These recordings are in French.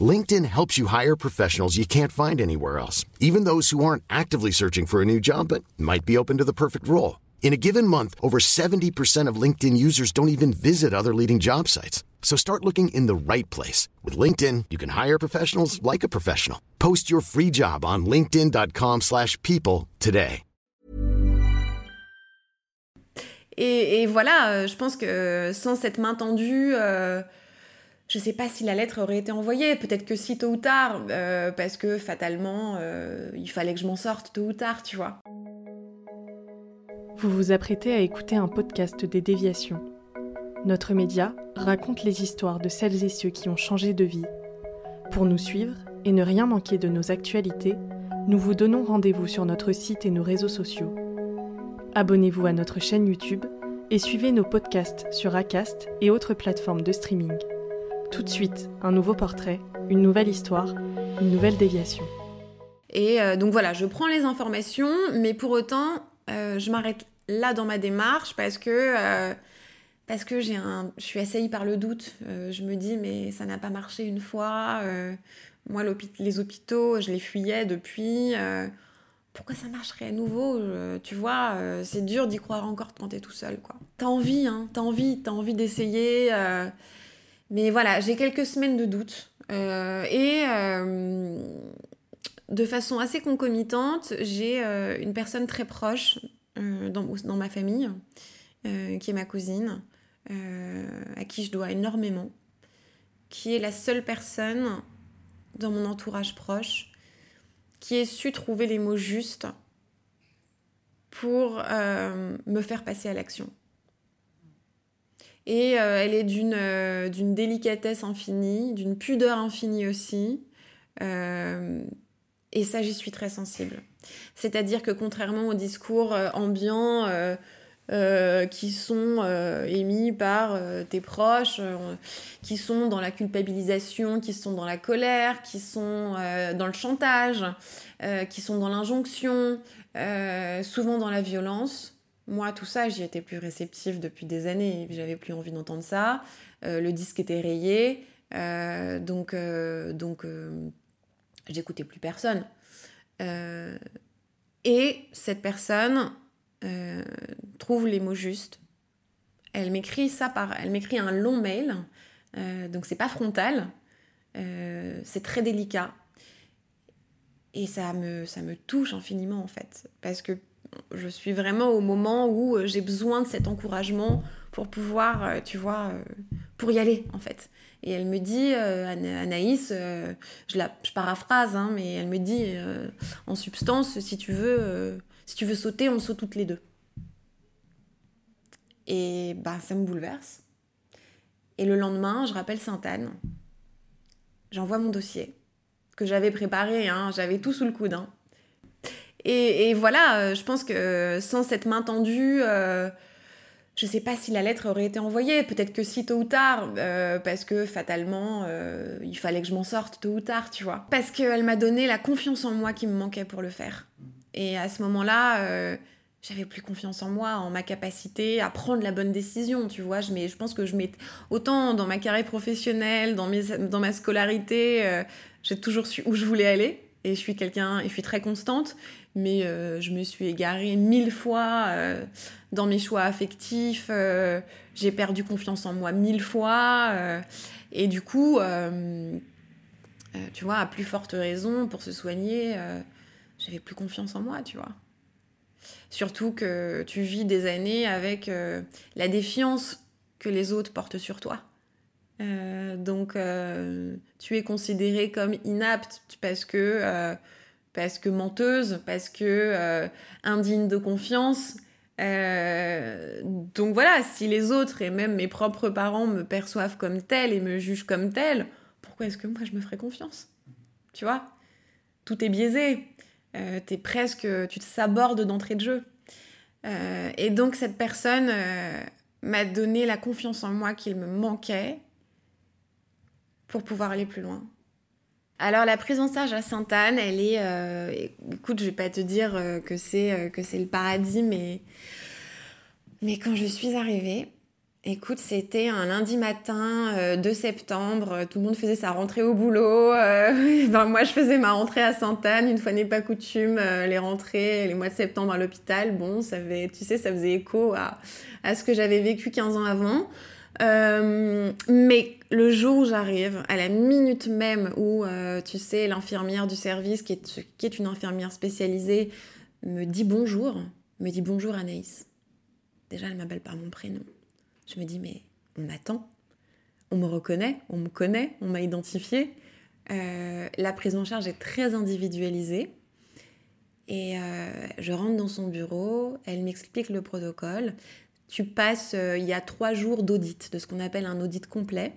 LinkedIn helps you hire professionals you can't find anywhere else, even those who aren't actively searching for a new job but might be open to the perfect role. In a given month, over 70% of LinkedIn users don't even visit other leading job sites. So start looking in the right place. With LinkedIn, you can hire professionals like a professional. Post your free job on linkedin.com slash people today. Et, et voilà, euh, je pense que sans cette main tendue... Euh, je sais pas si la lettre aurait été envoyée, peut-être que si tôt ou tard, euh, parce que fatalement, euh, il fallait que je m'en sorte tôt ou tard, tu vois. Vous vous apprêtez à écouter un podcast des déviations. Notre média raconte les histoires de celles et ceux qui ont changé de vie. Pour nous suivre et ne rien manquer de nos actualités, nous vous donnons rendez-vous sur notre site et nos réseaux sociaux. Abonnez-vous à notre chaîne YouTube et suivez nos podcasts sur Acast et autres plateformes de streaming. Tout de suite, un nouveau portrait, une nouvelle histoire, une nouvelle déviation. Et euh, donc voilà, je prends les informations, mais pour autant, euh, je m'arrête là dans ma démarche parce que, euh, parce que j'ai un, je suis assaillie par le doute. je me dis, mais ça n'a pas marché une fois. moi, les hôpitaux, je les fuyais depuis. pourquoi ça marcherait à nouveau Tu vois, c'est dur d'y croire encore quand t'es tout seul. quoi. T'as envie, hein, t'as envie, t'as envie d'essayer. Mais voilà, j'ai quelques semaines de doute. Euh, et euh, de façon assez concomitante, j'ai euh, une personne très proche dans, dans, ma famille, qui est ma cousine, à qui je dois énormément, qui est la seule personne dans mon entourage proche qui ait su trouver les mots justes pour me faire passer à l'action. Et euh, elle est euh, d'une délicatesse infinie, d'une pudeur infinie aussi. Euh, et ça, j'y suis très sensible. C'est-à-dire que contrairement aux discours ambiants qui sont émis par tes proches, qui sont dans la culpabilisation, qui sont dans la colère, qui sont dans le chantage, qui sont dans l'injonction, souvent dans la violence, moi, tout ça, j'y étais plus réceptive depuis des années. J'avais plus envie d'entendre ça. Euh, le disque était rayé. Euh, donc, euh, donc j'écoutais plus personne. et cette personne trouve les mots justes. Elle m'écrit ça par. Elle m'écrit un long mail. donc, c'est pas frontal. c'est très délicat. Et ça me, ça me touche infiniment, en fait. Parce que je suis vraiment au moment où euh, j'ai besoin de cet encouragement pour pouvoir, euh, tu vois, euh, pour y aller en fait. Et elle me dit, Anaïs, je, la, je paraphrase, hein, mais elle me dit, en substance, si tu veux, si tu veux sauter, on saute toutes les deux. Et bah, ça me bouleverse. Et le lendemain, je rappelle Sainte-Anne. J'envoie mon dossier que j'avais préparé, hein, j'avais tout sous le coude. Hein. Et, voilà, euh, je pense que sans cette main tendue, euh, je sais pas si la lettre aurait été envoyée. Peut-être que si tôt ou tard, euh, parce que fatalement, il fallait que je m'en sorte tôt ou tard, tu vois. Parce qu'elle m'a donné la confiance en moi qui me manquait pour le faire. Et à ce moment-là, j'avais plus confiance en moi, en ma capacité à prendre la bonne décision, tu vois. Je, je pense que je mets autant dans ma carrière professionnelle, dans, mes, dans ma scolarité, j'ai toujours su où je voulais aller et je suis quelqu'un et je suis très constante mais euh, je me suis égarée mille fois euh, dans mes choix affectifs, euh, j'ai perdu confiance en moi mille fois, et du coup, tu vois, à plus forte raison, pour se soigner, j'avais plus confiance en moi, tu vois. Surtout que tu vis des années avec la défiance que les autres portent sur toi. donc, tu es considérée comme inapte parce que parce que menteuse, parce que euh, indigne de confiance. Euh, donc voilà, si les autres et même mes propres parents me perçoivent comme telle et me jugent comme telle, pourquoi est-ce que moi je me ferais confiance? Tu vois? Tout est biaisé. t'es presque, tu te sabordes d'entrée de jeu. et donc cette personne m'a donné la confiance en moi qu'il me manquait pour pouvoir aller plus loin. Alors la prise en charge à Sainte-Anne, elle est, euh, écoute, je vais pas te dire euh, que c'est euh, que c'est le paradis, mais quand je suis arrivée, écoute, c'était un lundi matin de septembre, tout le monde faisait sa rentrée au boulot, ben, moi je faisais ma rentrée à Sainte-Anne, une fois n'est pas coutume, les rentrées, les mois de septembre à l'hôpital, bon, ça tu sais, ça faisait écho à, à ce que j'avais vécu 15 ans avant. Euh, mais le jour où j'arrive, à la minute même où, euh, tu sais, l'infirmière du service, qui est, qui est une infirmière spécialisée, me dit bonjour, me dit bonjour Anaïs. Déjà, elle m'appelle par mon prénom. Je me dis, mais on m'attend, on me reconnaît, on me connaît, on m'a identifié. Euh, la prise en charge est très individualisée. Et je rentre dans son bureau, elle m'explique le protocole tu passes, euh, il y a trois jours d'audit, de ce qu'on appelle un audit complet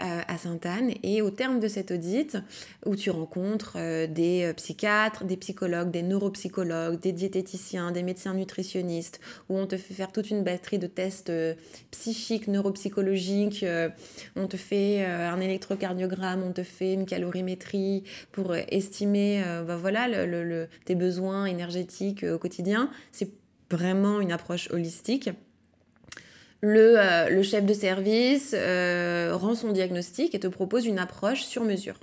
euh, à Sainte-Anne. Et au terme de cet audit, où tu rencontres euh, des psychiatres, des psychologues, des neuropsychologues, des diététiciens, des médecins nutritionnistes, où on te fait faire toute une batterie de tests psychiques, neuropsychologiques, on te fait un électrocardiogramme, on te fait une calorimétrie pour estimer bah voilà, tes besoins énergétiques au quotidien. C'est vraiment une approche holistique. Euh, le, chef de service euh, rend son diagnostic et te propose une approche sur mesure.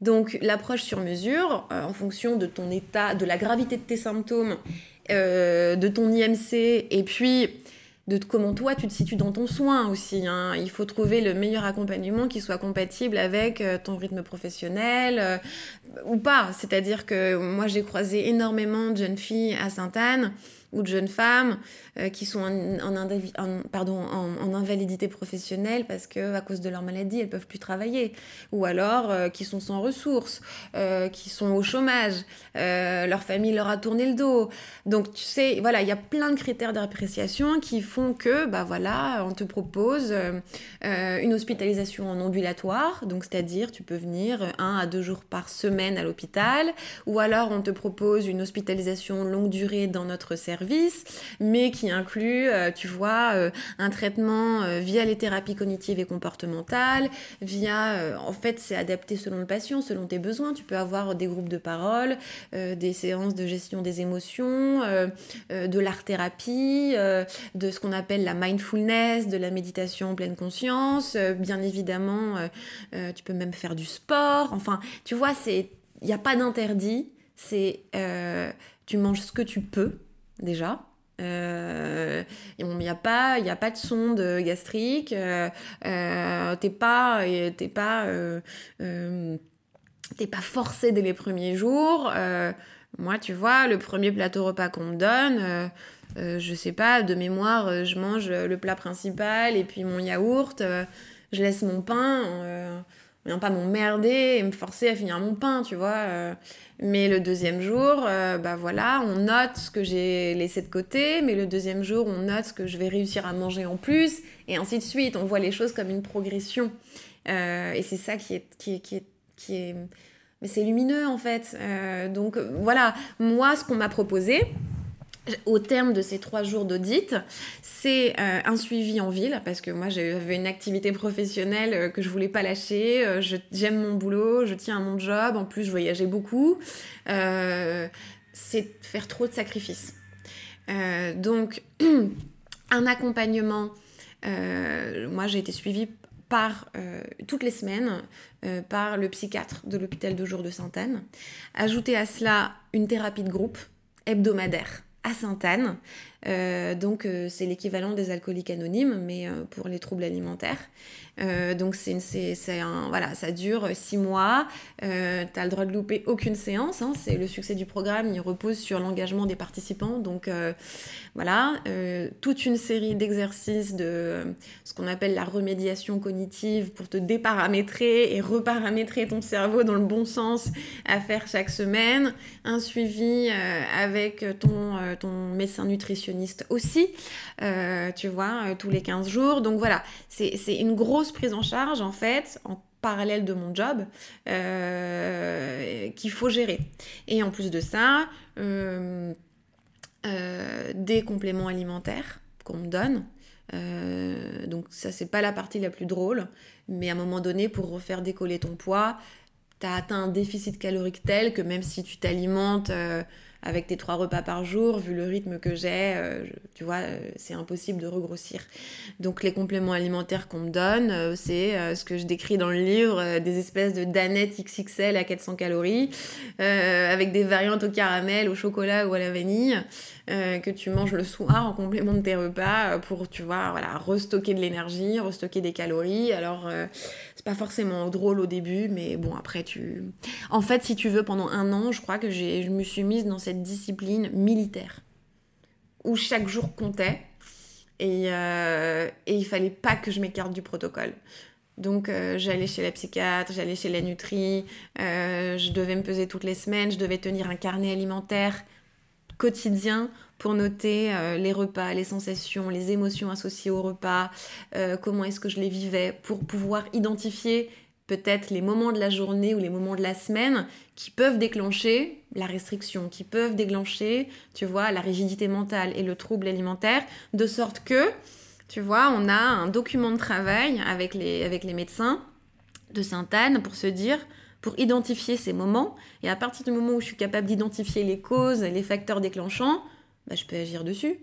Donc l'approche sur mesure, euh, en fonction de ton état, de la gravité de tes symptômes, de ton IMC, et puis de comment toi tu te situes dans ton soin aussi. Hein. Il faut trouver le meilleur accompagnement qui soit compatible avec ton rythme professionnel ou pas. C'est-à-dire que moi j'ai croisé énormément de jeunes filles à Sainte-Anne ou de jeunes femmes euh, qui sont en, invalidité professionnelle parce que à cause de leur maladie, elles peuvent plus travailler, ou alors euh, qui sont sans ressources, euh, qui sont au chômage, leur famille leur a tourné le dos. Donc tu sais, voilà, il y a plein de critères d'appréciation qui font que, bah voilà, on te propose une hospitalisation en ambulatoire, donc c'est-à-dire tu peux venir un à deux jours par semaine à l'hôpital, ou alors on te propose une hospitalisation longue durée dans notre service, mais qui inclut, euh, tu vois, euh, un traitement euh, via les thérapies cognitives et comportementales, via, en fait, c'est adapté selon le patient, selon tes besoins. Tu peux avoir des groupes de parole, des séances de gestion des émotions, de l'art-thérapie, de ce qu'on appelle la mindfulness, de la méditation en pleine conscience. bien évidemment, tu peux même faire du sport. Enfin, tu vois, il n'y a pas d'interdit. C'est tu manges ce que tu peux déjà. Euh, il n'y a, pas, a pas de sonde gastrique, euh, euh, t'es pas, t'es pas, t'es pas forcé dès les premiers jours. moi, tu vois, le premier plateau repas qu'on me donne, je sais pas, de mémoire, je mange le plat principal et puis mon yaourt, je laisse mon pain viens pas m'emmerder et me forcer à finir mon pain, tu vois. Euh. Mais le deuxième jour, euh, bah voilà, on note ce que j'ai laissé de côté, mais le deuxième jour, on note ce que je vais réussir à manger en plus, et ainsi de suite. On voit les choses comme une progression. Euh, et c'est ça qui est, qui est, qui est, qui est... Mais c'est lumineux en fait. donc voilà, moi, ce qu'on m'a proposé, au terme de ces trois jours d'audit, c'est euh, un suivi en ville, parce que moi j'avais une activité professionnelle euh, que je voulais pas lâcher, euh, j'aime mon boulot, je tiens à mon job, en plus je voyageais beaucoup, c'est faire trop de sacrifices. donc un accompagnement, moi j'ai été suivie par toutes les semaines par le psychiatre de l'hôpital de jour de Sainte-Anne. Ajouter à cela une thérapie de groupe hebdomadaire à Sainte-Anne. Euh, donc euh, c'est l'équivalent des alcooliques anonymes, mais euh, pour les troubles alimentaires. donc c'est un voilà, ça dure six mois. tu as le droit de louper aucune séance. Hein. c'est le succès du programme, il repose sur l'engagement des participants. Donc voilà, toute une série d'exercices de ce qu'on appelle la remédiation cognitive pour te déparamétrer et reparamétrer ton cerveau dans le bon sens à faire chaque semaine. Un suivi avec ton, ton médecin nutritionniste aussi, euh, tu vois, euh, tous les 15 jours. Donc voilà, c'est une grosse prise en charge en fait, parallèle de mon job qu'il faut gérer. Et en plus de ça, des compléments alimentaires qu'on me donne. donc ça c'est pas la partie la plus drôle, mais à un moment donné pour refaire décoller ton poids, tu as atteint un déficit calorique tel que même si tu t'alimentes avec tes trois repas par jour, vu le rythme que j'ai, euh, tu vois, euh, c'est impossible de regrossir. Donc les compléments alimentaires qu'on me donne, euh, c'est ce que je décris dans le livre, des espèces de danettes XXL à 400 calories, avec des variantes au caramel, au chocolat ou à la vanille. Que tu manges le soir en complément de tes repas pour, tu vois, voilà, restocker de l'énergie, restocker des calories. Alors, euh, c'est pas forcément drôle au début, mais bon, après, tu. En fait, si tu veux, pendant un an, je crois que je me suis mise dans cette discipline militaire où chaque jour comptait et, et il fallait pas que je m'écarte du protocole. Donc j'allais chez la psychiatre, j'allais chez la nutrie, je devais me peser toutes les semaines, je devais tenir un carnet alimentaire quotidien pour noter euh, les repas, les sensations, les émotions associées au repas, euh, comment est-ce que je les vivais, pour pouvoir identifier peut-être les moments de la journée ou les moments de la semaine qui peuvent déclencher la restriction, qui peuvent déclencher, tu vois, la rigidité mentale et le trouble alimentaire, de sorte que, tu vois, on a un document de travail avec les, avec les médecins de Sainte-Anne pour se dire, pour identifier ces moments. Et à partir du moment où je suis capable d'identifier les causes, les facteurs déclenchants, bah, je peux agir dessus.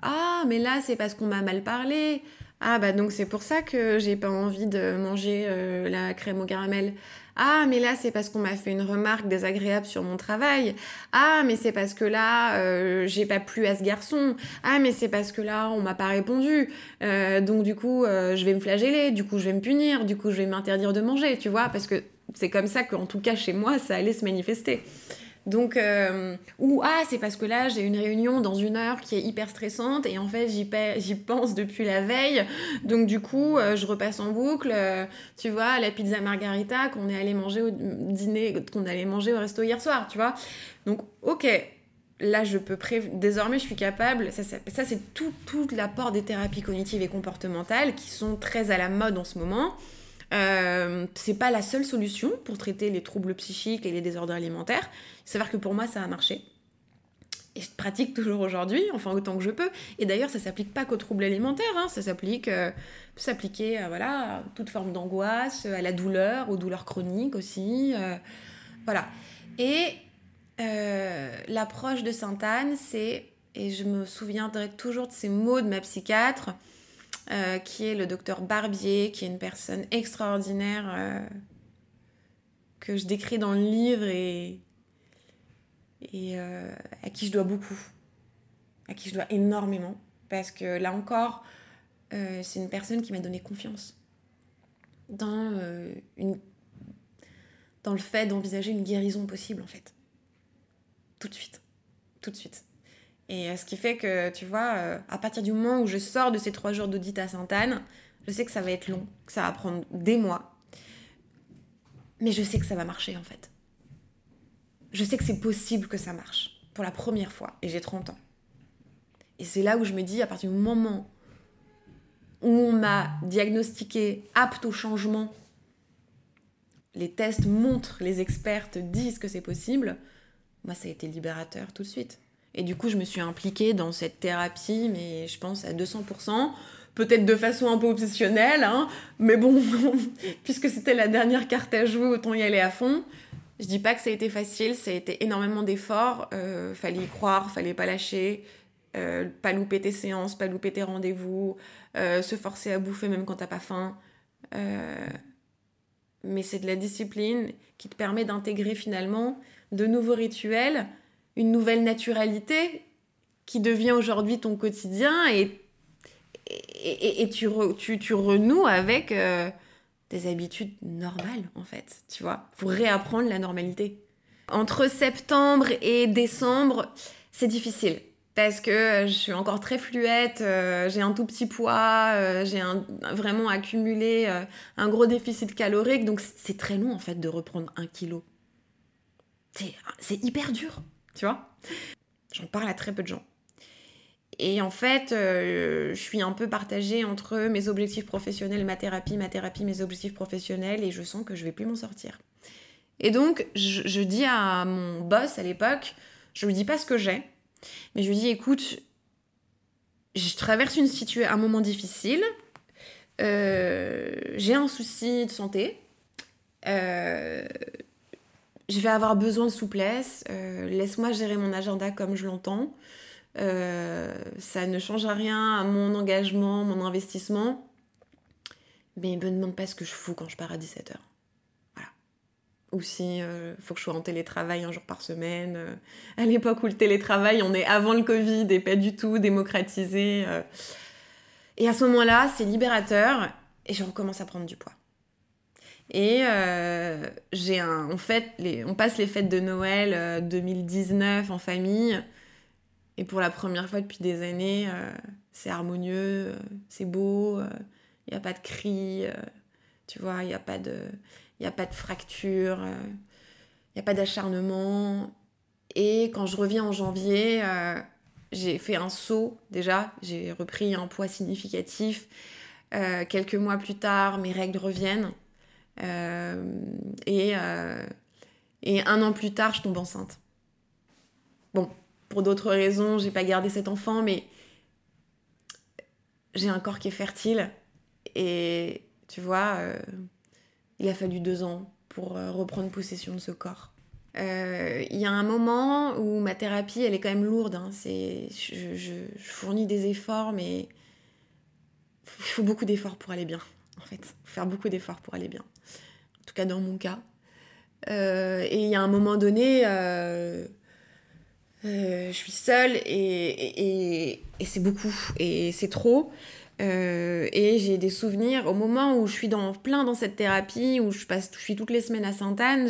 Ah, mais là, c'est parce qu'on m'a mal parlé. Ah, bah donc c'est pour ça que j'ai pas envie de manger euh, la crème au caramel. Ah, mais là, c'est parce qu'on m'a fait une remarque désagréable sur mon travail. Ah, mais c'est parce que là, euh, j'ai pas plu à ce garçon. Ah, mais c'est parce que là, on m'a pas répondu. Euh, donc, du coup, je vais me flageller. Du coup, je vais me punir. Du coup, je vais m'interdire de manger, tu vois, parce que c'est comme ça qu'en tout cas chez moi, ça allait se manifester. Donc, euh, ou ah, c'est parce que là, j'ai une réunion dans une heure qui est hyper stressante et en fait, j'y pense depuis la veille. Donc, du coup, euh, je repasse en boucle, euh, tu vois, la pizza margarita qu'on est allé manger au dîner, qu'on allait manger au resto hier soir, tu vois. Donc, ok, là, je peux désormais, je suis capable. Ça, ça c'est tout, tout l'apport des thérapies cognitives et comportementales qui sont très à la mode en ce moment. Euh, c'est pas la seule solution pour traiter les troubles psychiques et les désordres alimentaires. Il s'avère que pour moi, ça a marché. Et je pratique toujours aujourd'hui, enfin autant que je peux. Et d'ailleurs, ça s'applique pas qu'aux troubles alimentaires, hein. ça s'applique, euh, peut s'appliquer à, voilà, toute forme d'angoisse, à la douleur, aux douleurs chroniques aussi. Euh, voilà. Et l'approche de Sainte-Anne, c'est, et je me souviendrai toujours de ces mots de ma psychiatre, euh, qui est le docteur Barbier, qui est une personne extraordinaire euh, que je décris dans le livre et, euh, à qui je dois beaucoup, à qui je dois énormément, parce que là encore, c'est une personne qui m'a donné confiance dans le fait d'envisager une guérison possible en fait. Tout de suite. Tout de suite. Et euh, ce qui fait que, tu vois, euh, à partir du moment où je sors de ces trois jours d'audit à Sainte-Anne, je sais que ça va être long, que ça va prendre des mois. Mais je sais que ça va marcher en fait. Je sais que c'est possible que ça marche pour la première fois. Et j'ai 30 ans. Et c'est là où je me dis, à partir du moment où on m'a diagnostiqué apte au changement, les tests montrent, les experts disent que c'est possible, moi ça a été libérateur tout de suite. Et du coup, je me suis impliquée dans cette thérapie, mais je pense à 200%. Peut-être de façon un peu obsessionnelle, hein, mais bon, puisque c'était la dernière carte à jouer, autant y aller à fond. Je dis pas que ça a été facile, ça a été énormément d'efforts. Euh, fallait y croire, fallait pas lâcher, euh, pas louper tes séances, pas louper tes rendez-vous, euh, se forcer à bouffer même quand t'as pas faim. Euh, mais c'est de la discipline qui te permet d'intégrer finalement de nouveaux rituels une nouvelle naturalité qui devient aujourd'hui ton quotidien et, et, tu, tu, renoues avec euh, des habitudes normales en fait, tu vois, pour réapprendre la normalité. Entre septembre et décembre, c'est difficile parce que je suis encore très fluette, euh, j'ai un tout petit poids, euh, j'ai vraiment accumulé un gros déficit calorique, donc c'est très long en fait de reprendre un kilo. C'est hyper dur tu vois J'en parle à très peu de gens. Et en fait, je suis un peu partagée entre mes objectifs professionnels, ma thérapie, ma thérapie, mes objectifs professionnels, et je sens que je vais plus m'en sortir. Et donc, je, dis à mon boss à l'époque, je lui dis pas ce que j'ai, mais je lui dis, écoute, je traverse une situation, un moment difficile, j'ai un souci de santé, euh, je vais avoir besoin de souplesse. Euh, laisse-moi gérer mon agenda comme je l'entends. Euh, ça ne change rien à mon engagement, mon investissement. Mais me demande pas ce que je fous quand je pars à 17h. Voilà. Ou si il faut que je sois en télétravail un jour par semaine. à l'époque où le télétravail, on est avant le Covid et pas du tout démocratisé. Et à ce moment-là, c'est libérateur et je recommence à prendre du poids. Et euh, j'ai un, on, fait les, on passe les fêtes de Noël 2019 euh, en famille. Et pour la première fois depuis des années, euh, c'est harmonieux, c'est beau, il n'y a pas de cris, tu vois, il n'y a pas de, y a pas de fracture, il n'y a pas d'acharnement. Et quand je reviens en janvier, j'ai fait un saut déjà, j'ai repris un poids significatif. quelques mois plus tard, mes règles reviennent. Euh, et, euh, et un an plus tard, je tombe enceinte. Bon, pour d'autres raisons, j'ai pas gardé cet enfant, mais j'ai un corps qui est fertile. Et tu vois, euh, il a fallu deux ans pour reprendre possession de ce corps. Il y a un moment où ma thérapie, elle est quand même lourde. Hein. je, je, je, fournis des efforts, mais il faut beaucoup d'efforts pour aller bien en fait. Faire beaucoup d'efforts pour aller bien. En tout cas, dans mon cas. Euh, et il y a un moment donné, euh, euh, je suis seule et, c'est beaucoup. Et c'est trop. et j'ai des souvenirs au moment où je suis dans, plein dans cette thérapie, où je, passe, je suis toutes les semaines à Sainte-Anne,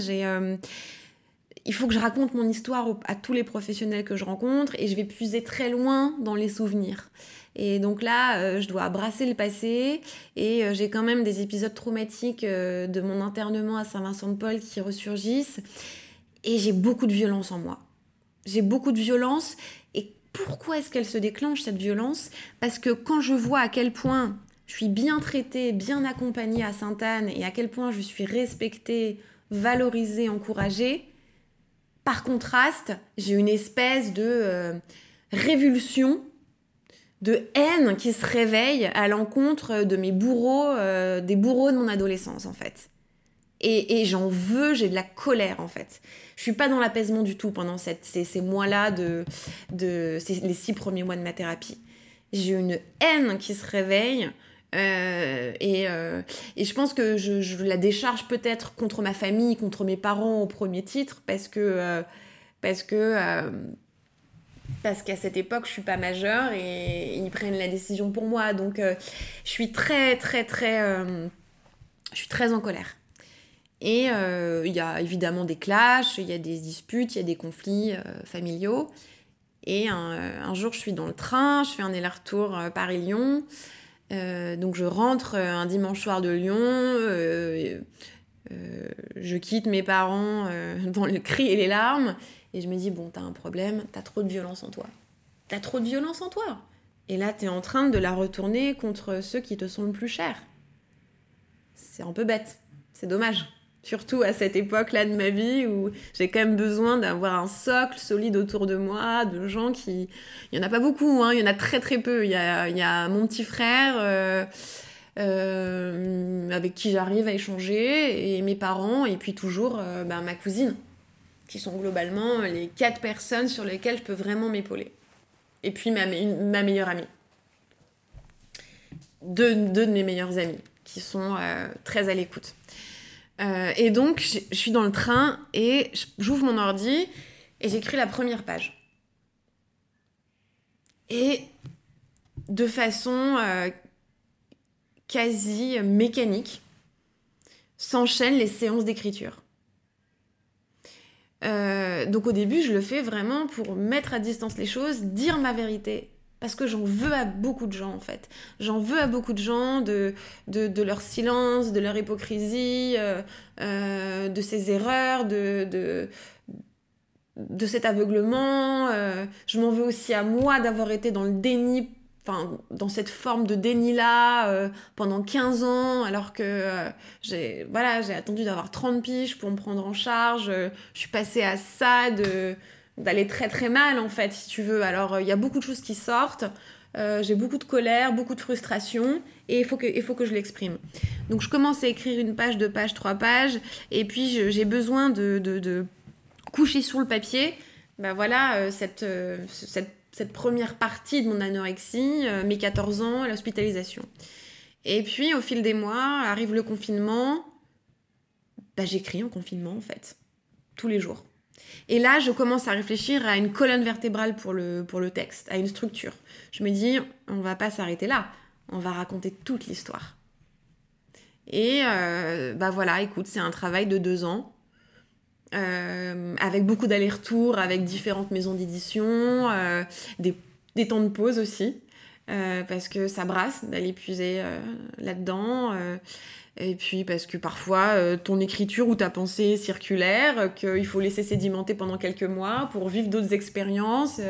il faut que je raconte mon histoire à tous les professionnels que je rencontre et je vais puiser très loin dans les souvenirs. Et donc là, euh, je dois brasser le passé et euh, j'ai quand même des épisodes traumatiques euh, de mon internement à Saint-Vincent-de-Paul qui ressurgissent. Et j'ai beaucoup de violence en moi. J'ai beaucoup de violence. Et pourquoi est-ce qu'elle se déclenche cette violence? Parce que quand je vois à quel point je suis bien traitée, bien accompagnée à Sainte-Anne et à quel point je suis respectée, valorisée, encouragée, par contraste, j'ai une espèce de révulsion de haine qui se réveille à l'encontre de mes bourreaux, euh, des bourreaux de mon adolescence en fait. Et, j'en veux, j'ai de la colère en fait. Je suis pas dans l'apaisement du tout pendant cette, ces, mois-là, de, de les six premiers mois de ma thérapie. J'ai une haine qui se réveille. Euh, et, euh, et, je pense que je, la décharge peut-être contre ma famille, contre mes parents au premier titre, parce que, parce que parce qu'à cette époque, je suis pas majeure et ils prennent la décision pour moi. Donc, euh, je suis très, très, très, euh, je suis très en colère. Et euh, il y a évidemment des clashs, il y a des disputes, il y a des conflits familiaux. Et un, jour, je suis dans le train, je fais un aller-retour Paris-Lyon. donc, je rentre un dimanche soir de Lyon. je quitte mes parents dans le cri et les larmes. Et je me dis, bon, t'as un problème, t'as trop de violence en toi. T'as trop de violence en toi. Et là, t'es en train de la retourner contre ceux qui te sont le plus chers. C'est un peu bête. C'est dommage. Surtout à cette époque-là de ma vie où j'ai quand même besoin d'avoir un socle solide autour de moi, de gens qui... Il y en a pas beaucoup, hein. il y en a très très peu. Il y a, il y a mon petit frère euh, euh, avec qui j'arrive à échanger, et mes parents, et puis toujours euh, bah, ma cousine qui sont globalement les quatre personnes sur lesquelles je peux vraiment m'épauler. Et puis ma, meilleure amie. Deux, deux, de mes meilleures amies qui sont euh, très à l'écoute. Euh, et donc, je suis dans le train et j'ouvre mon ordi et j'écris la première page. Et de façon euh, quasi mécanique, s'enchaînent les séances d'écriture. Euh, donc au début, je le fais vraiment pour mettre à distance les choses, dire ma vérité. Parce que j'en veux à beaucoup de gens en fait. J'en veux à beaucoup de gens de, de, leur silence, de leur hypocrisie, euh, euh, de ces erreurs, de, de cet aveuglement. je m'en veux aussi à moi d'avoir été dans le déni enfin dans cette forme de déni là euh, pendant 15 ans alors que euh, j'ai voilà attendu d'avoir 30 piges pour me prendre en charge je suis passée à ça d'aller très très mal en fait si tu veux. Alors il y a beaucoup de choses qui sortent euh, j'ai beaucoup de colère beaucoup de frustration et il faut que il faut que je l'exprime. Donc je commence à écrire une page deux pages trois pages et puis j'ai besoin de, de, de, coucher sur le papier. Ben voilà cette cette cette première partie de mon anorexie, euh, mes 14 ans, l'hospitalisation. Et puis, au fil des mois, arrive le confinement. Bah, j'écris en confinement, en fait, tous les jours. Et là, je commence à réfléchir à une colonne vertébrale pour le, pour le texte, à une structure. Je me dis, on va pas s'arrêter là, on va raconter toute l'histoire. Et euh, bah voilà, écoute, c'est un travail de deux ans euh, avec beaucoup d'allers-retours avec différentes maisons d'édition, euh, des, temps de pause aussi, euh, parce que ça brasse d'aller puiser là-dedans. et puis parce que parfois ton écriture ou ta pensée circulaire, qu'il faut laisser sédimenter pendant quelques mois pour vivre d'autres expériences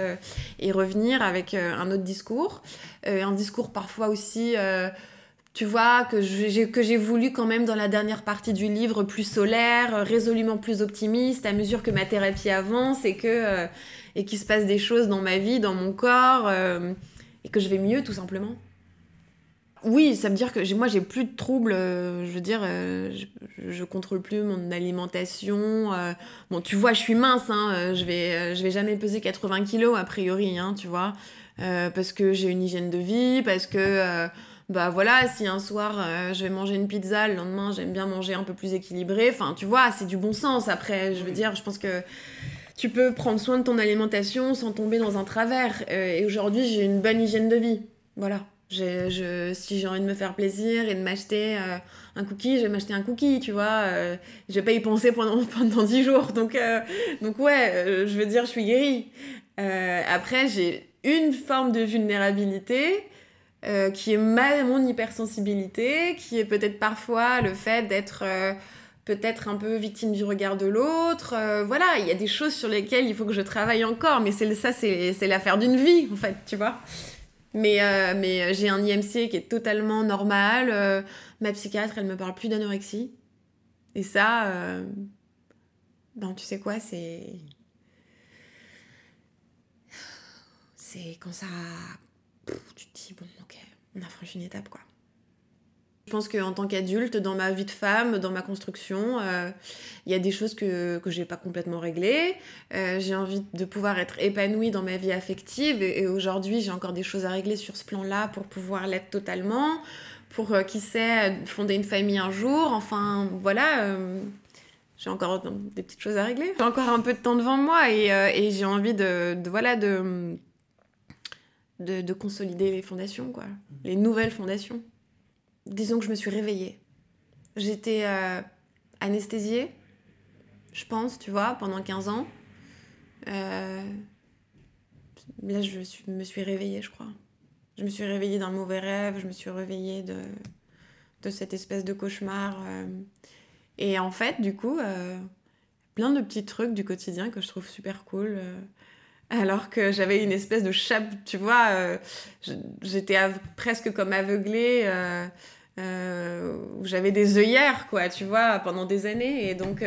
et revenir avec un autre discours. un discours parfois aussi tu vois, que j'ai, voulu quand même dans la dernière partie du livre plus solaire, euh, résolument plus optimiste, à mesure que ma thérapie avance et que euh, et qu'il se passe des choses dans ma vie, dans mon corps, euh, et que je vais mieux tout simplement. Oui, ça veut dire que moi j'ai plus de troubles, je veux dire, je, je, contrôle plus mon alimentation. bon, tu vois, je suis mince, hein, je vais je vais jamais peser 80 kilos a priori, hein, tu vois, parce que j'ai une hygiène de vie, parce que bah voilà, si un soir euh, je vais manger une pizza, le lendemain j'aime bien manger un peu plus équilibré, enfin tu vois, c'est du bon sens après, je veux dire, je pense que tu peux prendre soin de ton alimentation sans tomber dans un travers. Euh, et aujourd'hui j'ai une bonne hygiène de vie, voilà. Je, si j'ai envie de me faire plaisir et de m'acheter euh, un cookie, je vais m'acheter un cookie, tu vois. je vais pas y penser pendant, pendant 10 jours. Donc, donc ouais, je veux dire, je suis guérie. après, j'ai une forme de vulnérabilité euh, qui est ma, mon hypersensibilité, qui est peut-être parfois le fait d'être euh, peut-être un peu victime du regard de l'autre. Euh, voilà, il y a des choses sur lesquelles il faut que je travaille encore, mais c'est ça, c'est l'affaire d'une vie, en fait, tu vois. Mais, mais j'ai un IMC qui est totalement normal. ma psychiatre, elle me parle plus d'anorexie. Et ça, ben, tu sais quoi, c'est. C'est quand ça tu te dis, bon, on a franchi une étape, quoi. Je pense qu'en tant qu'adulte, dans ma vie de femme, dans ma construction, euh, il y a des choses que, que j'ai pas complètement réglées. Euh, j'ai envie de pouvoir être épanouie dans ma vie affective et, aujourd'hui, j'ai encore des choses à régler sur ce plan-là pour pouvoir l'être totalement, pour, euh, qui sait, fonder une famille un jour. Enfin, voilà, j'ai encore des petites choses à régler. J'ai encore un peu de temps devant moi et, j'ai envie de, voilà, de de, consolider les fondations, quoi. Les nouvelles fondations. Disons que je me suis réveillée. J'étais euh, anesthésiée, je pense, tu vois, pendant 15 ans. Euh, là, je me suis réveillée, je crois. Je me suis réveillée d'un mauvais rêve, je me suis réveillée de, de cette espèce de cauchemar. Euh. Et en fait, du coup, plein de petits trucs du quotidien que je trouve super cool alors que j'avais une espèce de chape, tu vois, euh, j'étais presque comme aveuglée, euh, euh, j'avais des œillères, quoi, tu vois, pendant des années, et donc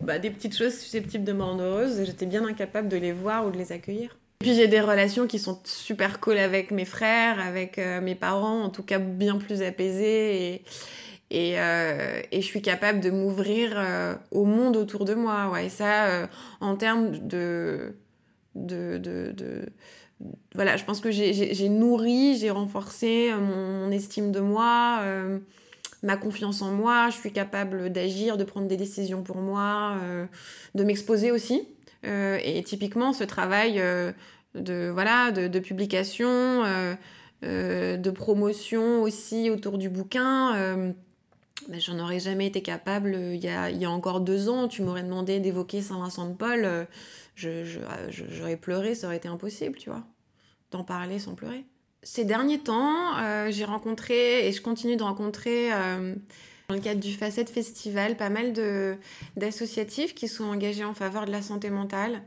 bah, des petites choses susceptibles de me rendre heureuse, j'étais bien incapable de les voir ou de les accueillir. Puis j'ai des relations qui sont super cool avec mes frères, avec mes parents, en tout cas bien plus apaisées, et, et, et je suis capable de m'ouvrir au monde autour de moi, ouais, et ça, en termes de de, de, voilà, je pense que j'ai nourri, j'ai renforcé euh, mon, estime de moi, euh, ma confiance en moi, je suis capable d'agir, de prendre des décisions pour moi, euh, de m'exposer aussi. et typiquement, ce travail de, voilà, de, publication, de promotion aussi autour du bouquin, ben, j'en aurais jamais été capable il y a, y a encore deux ans. Tu m'aurais demandé d'évoquer Saint-Vincent de Paul ah, j'aurais pleuré, ça aurait été impossible, tu vois, d'en parler sans pleurer. Ces derniers temps, euh, j'ai rencontré et je continue de rencontrer euh, Dans le cadre du Facette Festival, pas mal d'associatifs qui sont engagés en faveur de la santé mentale.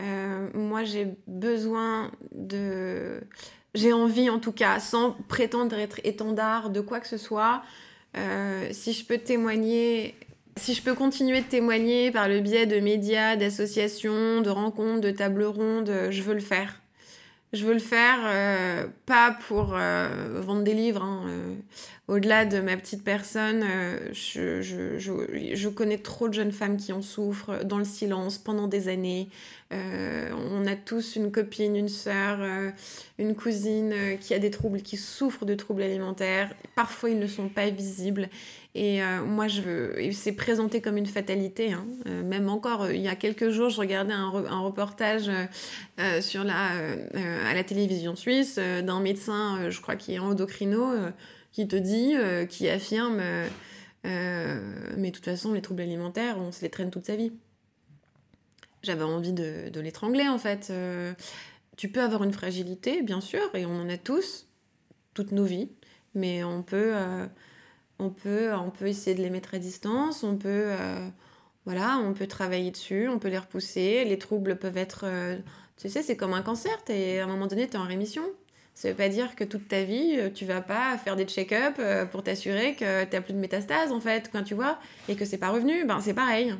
Euh, moi, j'ai besoin de... J'ai envie, en tout cas, sans prétendre être étendard de quoi que ce soit, euh, si je peux témoigner si je peux continuer de témoigner par le biais de médias, d'associations, de rencontres, de tables rondes, je veux le faire. Je veux le faire euh, pas pour euh, vendre des livres. Hein, euh, au-delà de ma petite personne, je, je, je, je, connais trop de jeunes femmes qui en souffrent dans le silence pendant des années. On a tous une copine, une sœur, une cousine qui a des troubles, qui souffrent de troubles alimentaires. Parfois, ils ne sont pas visibles. Et euh, moi, je veux. C'est présenté comme une fatalité. Hein. Euh, même encore, euh, il y a quelques jours, je regardais un, reportage sur la, à la télévision suisse d'un médecin, je crois, qui est endocrino, qui te dit, qui affirme Mais de toute façon, les troubles alimentaires, on se les traîne toute sa vie. J'avais envie de, l'étrangler, en fait. tu peux avoir une fragilité, bien sûr, et on en a tous, toutes nos vies, mais on peut on peut, on peut essayer de les mettre à distance, on peut, euh, voilà, on peut travailler dessus, on peut les repousser. Les troubles peuvent être, euh, tu sais, c'est comme un cancer, et à un moment donné, tu es en rémission. Ça veut pas dire que toute ta vie, euh, tu vas pas faire des check-up pour t'assurer que tu n'as plus de métastases, en fait, quand tu vois, et que c'est pas revenu. Ben, c'est pareil.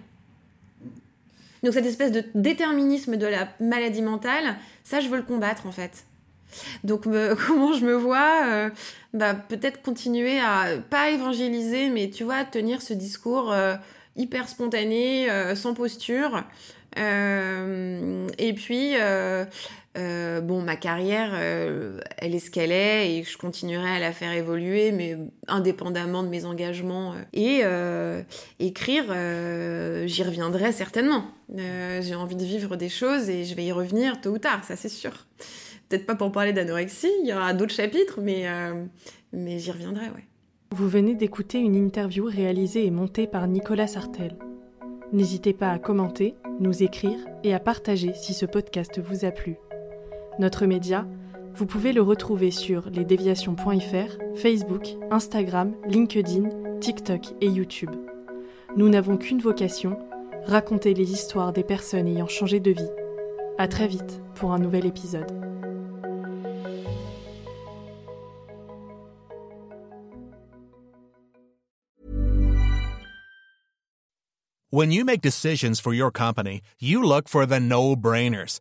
Donc, cette espèce de déterminisme de la maladie mentale, ça, je veux le combattre, en fait. Donc comment je me vois euh, bah, Peut-être continuer à, pas évangéliser, mais tu vois, tenir ce discours euh, hyper spontané, euh, sans posture. et puis, bon, ma carrière, elle est ce qu'elle est et je continuerai à la faire évoluer, mais indépendamment de mes engagements. Et écrire, j'y reviendrai certainement. J'ai envie de vivre des choses et je vais y revenir tôt ou tard, ça c'est sûr. Peut-être pas pour parler d'anorexie, il y aura d'autres chapitres, mais, euh, mais j'y reviendrai, ouais. Vous venez d'écouter une interview réalisée et montée par Nicolas Sartel. N'hésitez pas à commenter, nous écrire et à partager si ce podcast vous a plu. Notre média, vous pouvez le retrouver sur lesdéviations.fr, Facebook, Instagram, LinkedIn, TikTok et YouTube. Nous n'avons qu'une vocation, raconter les histoires des personnes ayant changé de vie. À très vite pour un nouvel épisode. When you make decisions for your company, you look for the no-brainers.